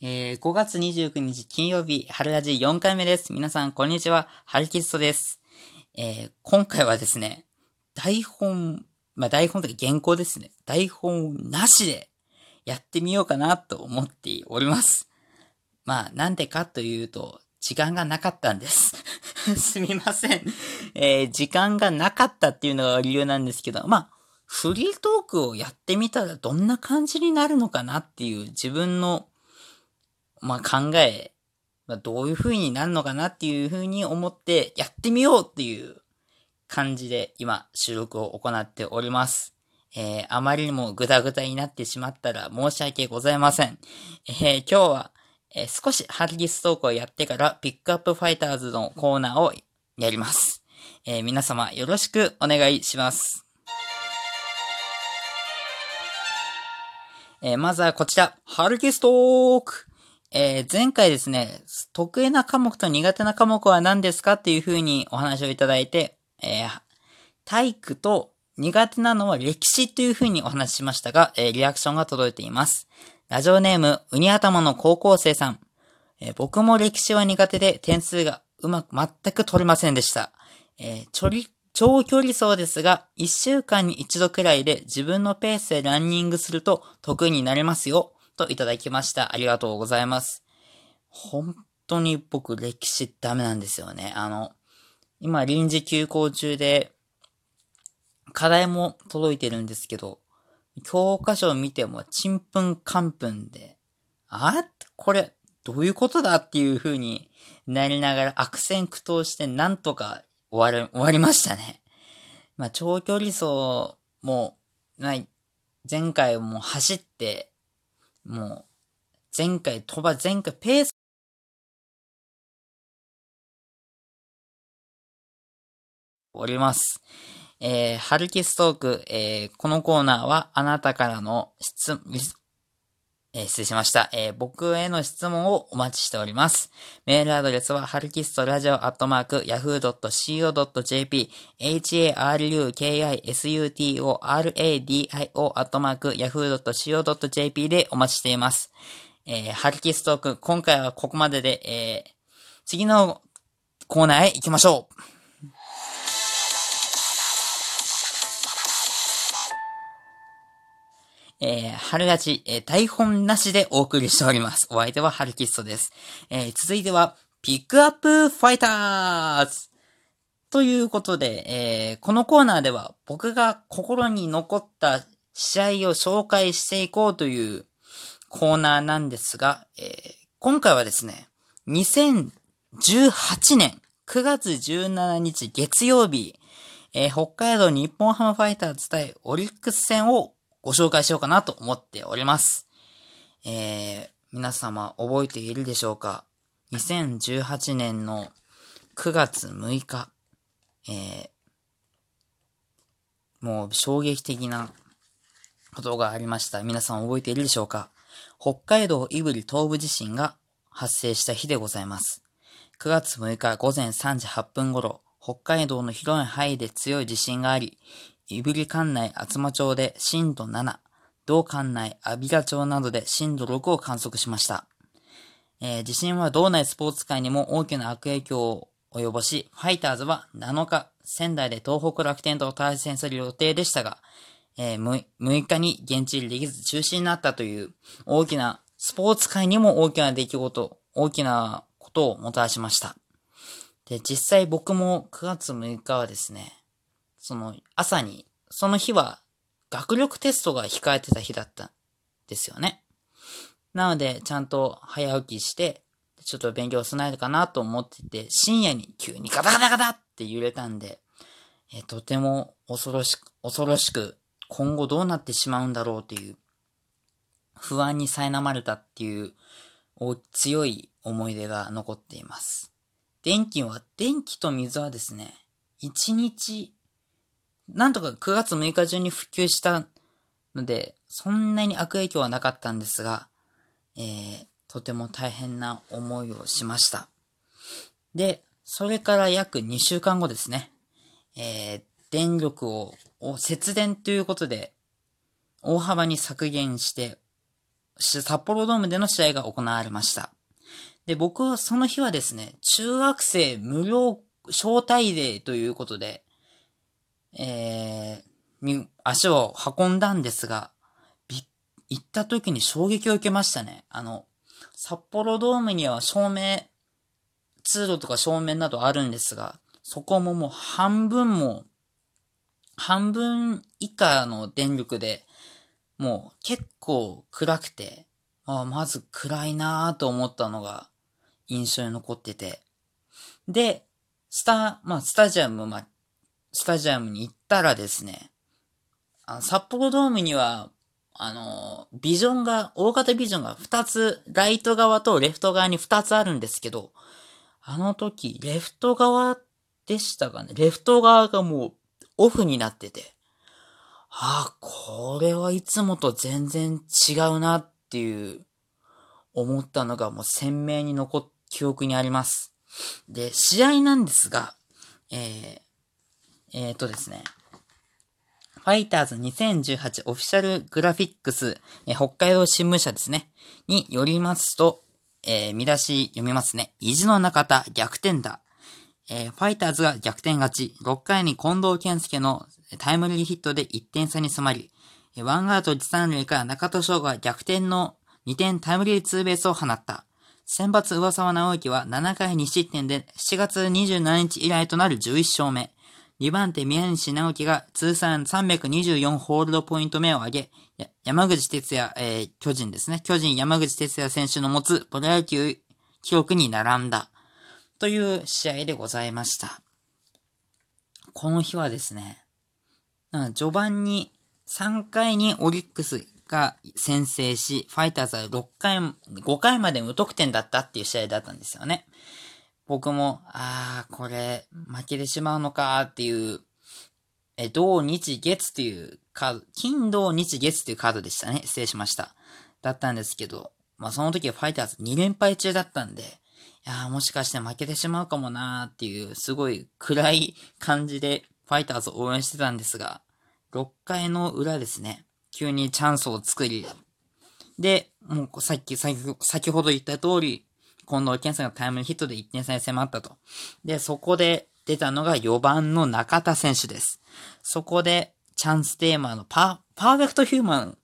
えー、5月29日金曜日、春ラジ4回目です。皆さん、こんにちは。ハルキストです。えー、今回はですね、台本、まあ、台本というか原稿ですね。台本なしでやってみようかなと思っております。まあ、なんでかというと、時間がなかったんです。すみません。えー、時間がなかったっていうのが理由なんですけど、まあ、フリートークをやってみたらどんな感じになるのかなっていう自分のまあ、考え、まあ、どういう風になるのかなっていう風に思ってやってみようっていう感じで今収録を行っております。えー、あまりにもグダグダになってしまったら申し訳ございません。えー、今日は、えー、少しハルギストークをやってからピックアップファイターズのコーナーをやります。えー、皆様よろしくお願いします。えー、まずはこちら、ハルギストークえー、前回ですね、得意な科目と苦手な科目は何ですかっていう風にお話をいただいて、えー、体育と苦手なのは歴史という風にお話ししましたが、えー、リアクションが届いています。ラジオネーム、ウニ頭の高校生さん。えー、僕も歴史は苦手で点数がうまく全く取れませんでした。えー、ちょり、長距離走ですが、1週間に1度くらいで自分のペースでランニングすると得意になれますよ。といただきました。ありがとうございます。本当に僕歴史ダメなんですよね。あの、今臨時休校中で、課題も届いてるんですけど、教科書を見てもちんぷんかんぷんで、あこれ、どういうことだっていう風になりながら悪戦苦闘してなんとか終わる、終わりましたね。まあ、長距離走も、ない、前回も走って、もう、前回飛ば、前回ペース、おります。えー、ハルキストーク、えー、このコーナーはあなたからの質、えー、失礼しました。えー、僕への質問をお待ちしております。メールアドレスは、ハルキストラジオアットマーク、yahoo.co.jp、harukisuto radio アットマーク、yahoo.co.jp でお待ちしています。えー、ハルキストーク、今回はここまでで、えー、次のコーナーへ行きましょう。えー、春ラジ、えー、台本なしでお送りしております。お相手は春キストです。えー、続いては、ピックアップファイターズということで、えー、このコーナーでは僕が心に残った試合を紹介していこうというコーナーなんですが、えー、今回はですね、2018年9月17日月曜日、えー、北海道日本ハムファイターズ対オリックス戦をご紹介しようかなと思っております。えー、皆様覚えているでしょうか ?2018 年の9月6日、えー、もう衝撃的なことがありました。皆さん覚えているでしょうか？北海道胆振東部地震が発生した日でございます。9月6日午前3時8分頃、北海道の広い範囲で強い地震があり、胆振管内厚真町で震度7、同管内阿比賀町などで震度6を観測しました。えー、地震は道内スポーツ界にも大きな悪影響を及ぼし、ファイターズは7日、仙台で東北楽天と対戦する予定でしたが、えー、6, 6日に現地入りできず中止になったという大きな、スポーツ界にも大きな出来事、大きなことをもたらしました。で、実際僕も9月6日はですね、その朝に、その日は学力テストが控えてた日だったんですよね。なので、ちゃんと早起きして、ちょっと勉強しないかなと思ってて、深夜に急にガタガタガタって揺れたんで、えとても恐ろしく、恐ろしく、今後どうなってしまうんだろうという、不安に苛まれたっていう、強い思い出が残っています。電気は、電気と水はですね、1日なんとか9月6日中に復旧したので、そんなに悪影響はなかったんですが、えー、とても大変な思いをしました。で、それから約2週間後ですね、えー、電力を節電ということで、大幅に削減して、札幌ドームでの試合が行われました。で、僕はその日はですね、中学生無料招待デーということで、えー、足を運んだんですが、行った時に衝撃を受けましたね。あの、札幌ドームには照明、通路とか照明などあるんですが、そこももう半分も、半分以下の電力で、もう結構暗くて、あまず暗いなぁと思ったのが印象に残ってて。で、スタ、まあ、スタジアム、まあ、スタジアムに行ったらですね、あ札幌ドームには、あの、ビジョンが、大型ビジョンが2つ、ライト側とレフト側に2つあるんですけど、あの時、レフト側でしたかね。レフト側がもうオフになってて、ああ、これはいつもと全然違うなっていう、思ったのがもう鮮明に残っ、記憶にあります。で、試合なんですが、えー、えー、とですね、ファイターズ2018オフィシャルグラフィックス、えー、北海道新聞社ですね、によりますと、えー、見出し読みますね。意地の中田逆転だ。えー、ファイターズが逆転勝ち。6回に近藤健介のタイムリーヒットで1点差に迫り、ワンアウト1、3塁から中田翔が逆転の2点タイムリーツーベースを放った。先発上沢直之は7回2失点で7月27日以来となる11勝目。2番手宮西直樹が通算324ホールドポイント目を上げ、山口哲也、えー、巨人ですね。巨人山口哲也選手の持つプロ野球記録に並んだ。という試合でございました。この日はですね、序盤に3回にオリックスが先制し、ファイターズは6回、5回まで無得点だったっていう試合だったんですよね。僕も、ああ、これ、負けてしまうのかっていう、え、土日月っていうカード、金土日月っていうカードでしたね。失礼しました。だったんですけど、まあその時はファイターズ2連敗中だったんで、いやもしかして負けてしまうかもなーっていう、すごい暗い感じでファイターズを応援してたんですが、6回の裏ですね、急にチャンスを作り、で、もうさっき、先ほど言った通り、近藤健介のタイムリーヒットで1点差に迫ったと。で、そこで出たのが4番の中田選手です。そこで、チャンステーマのパパーフェクトヒューマン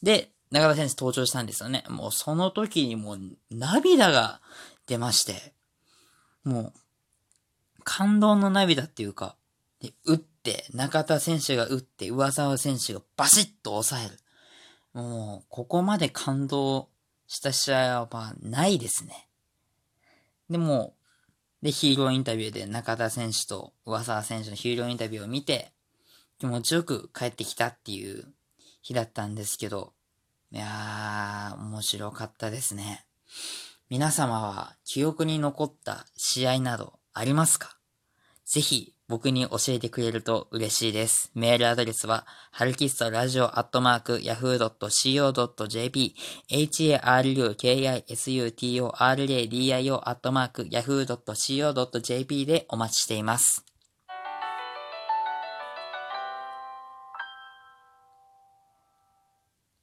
で中田選手登場したんですよね。もうその時にもう涙が出まして、もう感動の涙っていうか、で打って、中田選手が打って、上沢選手がバシッと抑える。もう、ここまで感動した試合はないですね。でも、で、ヒーローインタビューで中田選手と上沢選手のヒーローインタビューを見て、気持ちよく帰ってきたっていう日だったんですけど、いやー、面白かったですね。皆様は記憶に残った試合などありますか？ぜひ僕に教えてくれると嬉しいです。メールアドレスは、はるきストラジオアットマーク、yahoo.co.jp、harukisutoradio アットマーク、yahoo.co.jp でお待ちしています。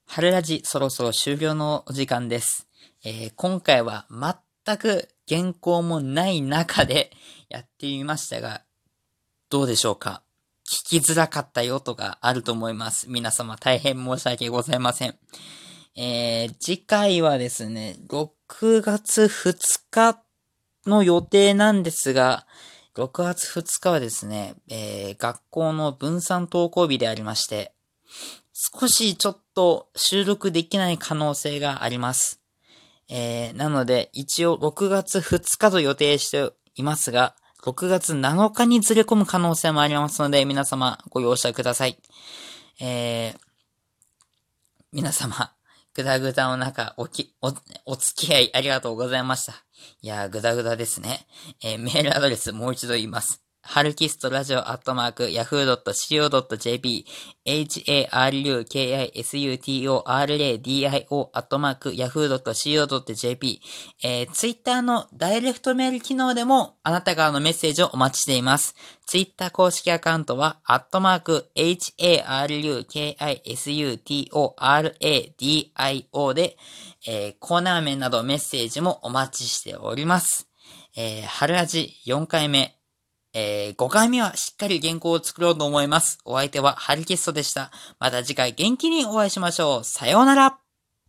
春ラジそろそろ終了のお時間です。えー、今回は全く原稿もない中でやってみましたが、どうでしょうか？聞きづらかったよとかあると思います。皆様大変申し訳ございません。えー、次回はですね、6月2日の予定なんですが、6月2日はですね、えー、学校の分散登校日でありまして、少しちょっと収録できない可能性があります。えー、なので、一応6月2日と予定していますが、6月7日にずれ込む可能性もありますので、皆様ご容赦ください。えー、皆様、ぐだぐだの中、おき、お、お付き合いありがとうございました。いやー、ぐだぐだですね。えー、メールアドレスもう一度言います。ハルキストラジオアットマーク yahoo.co.jp harukisutoradio アットマーク yahoo.co.jp えー、ツイッターのダイレクトメール機能でもあなたからのメッセージをお待ちしています。ツイッター公式アカウントは、アットマーク harukisutoradio で、えー、コーナー名などメッセージもお待ちしております。えー、春味4回目、えー、5回目はしっかり原稿を作ろうと思います。お相手はハリケストでした。また次回元気にお会いしましょう。さようなら